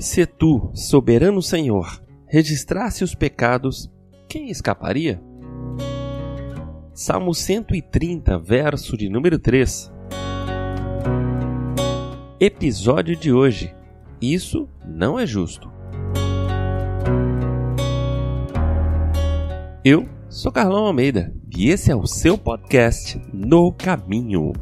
Se tu, soberano Senhor, registrasse os pecados, quem escaparia? Salmo 130, verso de número 3. Episódio de hoje. Isso não é justo. Eu sou Carlão Almeida e esse é o seu podcast No Caminho.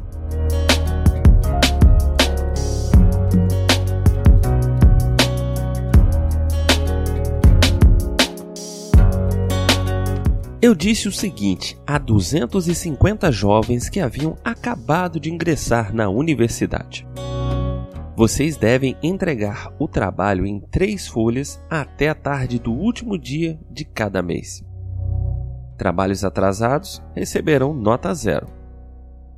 Eu disse o seguinte a 250 jovens que haviam acabado de ingressar na universidade. Vocês devem entregar o trabalho em três folhas até a tarde do último dia de cada mês. Trabalhos atrasados receberão nota zero.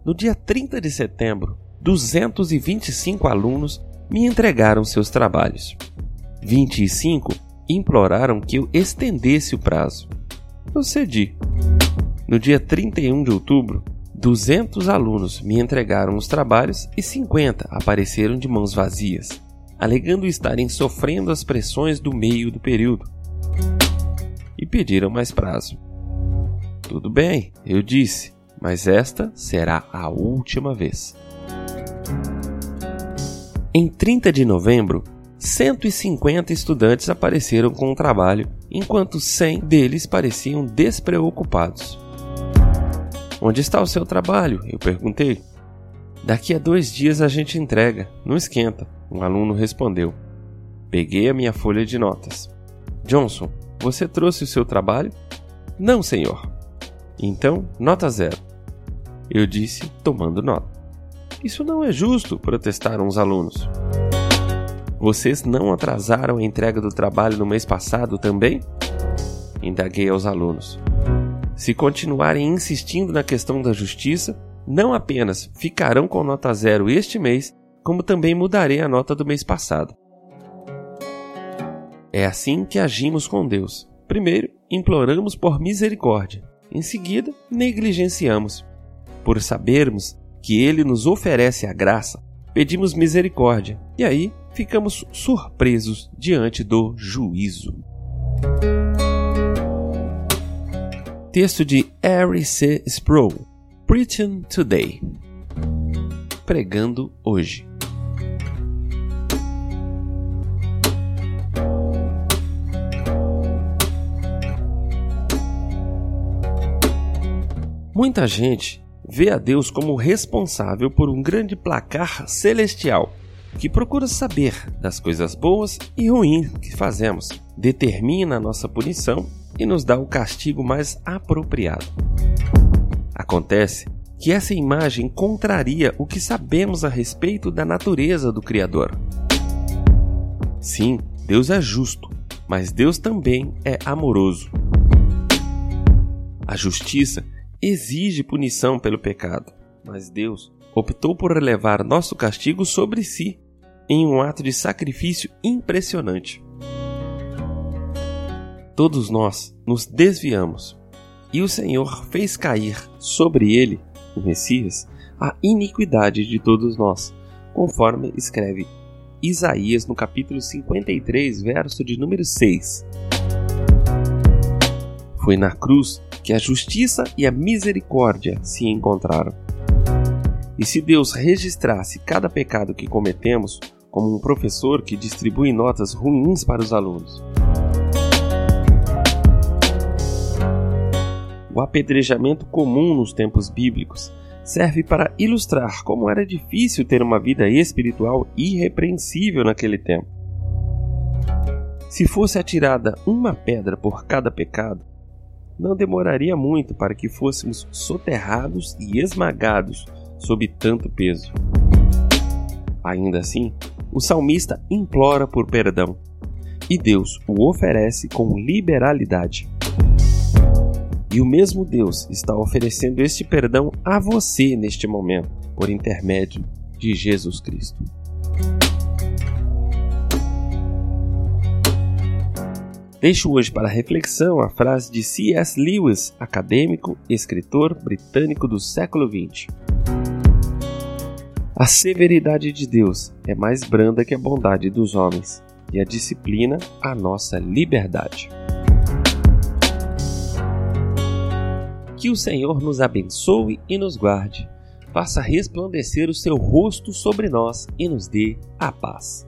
No dia 30 de setembro, 225 alunos me entregaram seus trabalhos. 25 imploraram que eu estendesse o prazo eu cedi. No dia 31 de outubro, 200 alunos me entregaram os trabalhos e 50 apareceram de mãos vazias, alegando estarem sofrendo as pressões do meio do período. E pediram mais prazo. Tudo bem, eu disse, mas esta será a última vez. Em 30 de novembro, 150 estudantes apareceram com o trabalho, enquanto 100 deles pareciam despreocupados. Onde está o seu trabalho? Eu perguntei. Daqui a dois dias a gente entrega, não esquenta, um aluno respondeu. Peguei a minha folha de notas. Johnson, você trouxe o seu trabalho? Não, senhor. Então, nota zero. Eu disse, tomando nota. Isso não é justo, protestaram os alunos. Vocês não atrasaram a entrega do trabalho no mês passado também? Indaguei aos alunos. Se continuarem insistindo na questão da justiça, não apenas ficarão com nota zero este mês, como também mudarei a nota do mês passado. É assim que agimos com Deus. Primeiro, imploramos por misericórdia. Em seguida, negligenciamos. Por sabermos que Ele nos oferece a graça, pedimos misericórdia. E aí, ficamos surpresos diante do juízo. Texto de Harry C. Sproul, Preaching Today. Pregando hoje. Muita gente vê a Deus como responsável por um grande placar celestial que procura saber das coisas boas e ruins que fazemos, determina a nossa punição e nos dá o castigo mais apropriado. Acontece que essa imagem contraria o que sabemos a respeito da natureza do Criador. Sim, Deus é justo, mas Deus também é amoroso. A justiça exige punição pelo pecado, mas Deus optou por levar nosso castigo sobre si em um ato de sacrifício impressionante. Todos nós nos desviamos e o Senhor fez cair sobre ele, o Messias, a iniquidade de todos nós, conforme escreve Isaías no capítulo 53, verso de número 6. Foi na cruz que a justiça e a misericórdia se encontraram. E se Deus registrasse cada pecado que cometemos, como um professor que distribui notas ruins para os alunos. O apedrejamento comum nos tempos bíblicos serve para ilustrar como era difícil ter uma vida espiritual irrepreensível naquele tempo. Se fosse atirada uma pedra por cada pecado, não demoraria muito para que fôssemos soterrados e esmagados sob tanto peso. Ainda assim, o salmista implora por perdão e Deus o oferece com liberalidade. E o mesmo Deus está oferecendo este perdão a você neste momento, por intermédio de Jesus Cristo. Deixo hoje para reflexão a frase de C.S. Lewis, acadêmico e escritor britânico do século XX. A severidade de Deus é mais branda que a bondade dos homens, e a disciplina a nossa liberdade. Que o Senhor nos abençoe e nos guarde, faça resplandecer o seu rosto sobre nós e nos dê a paz.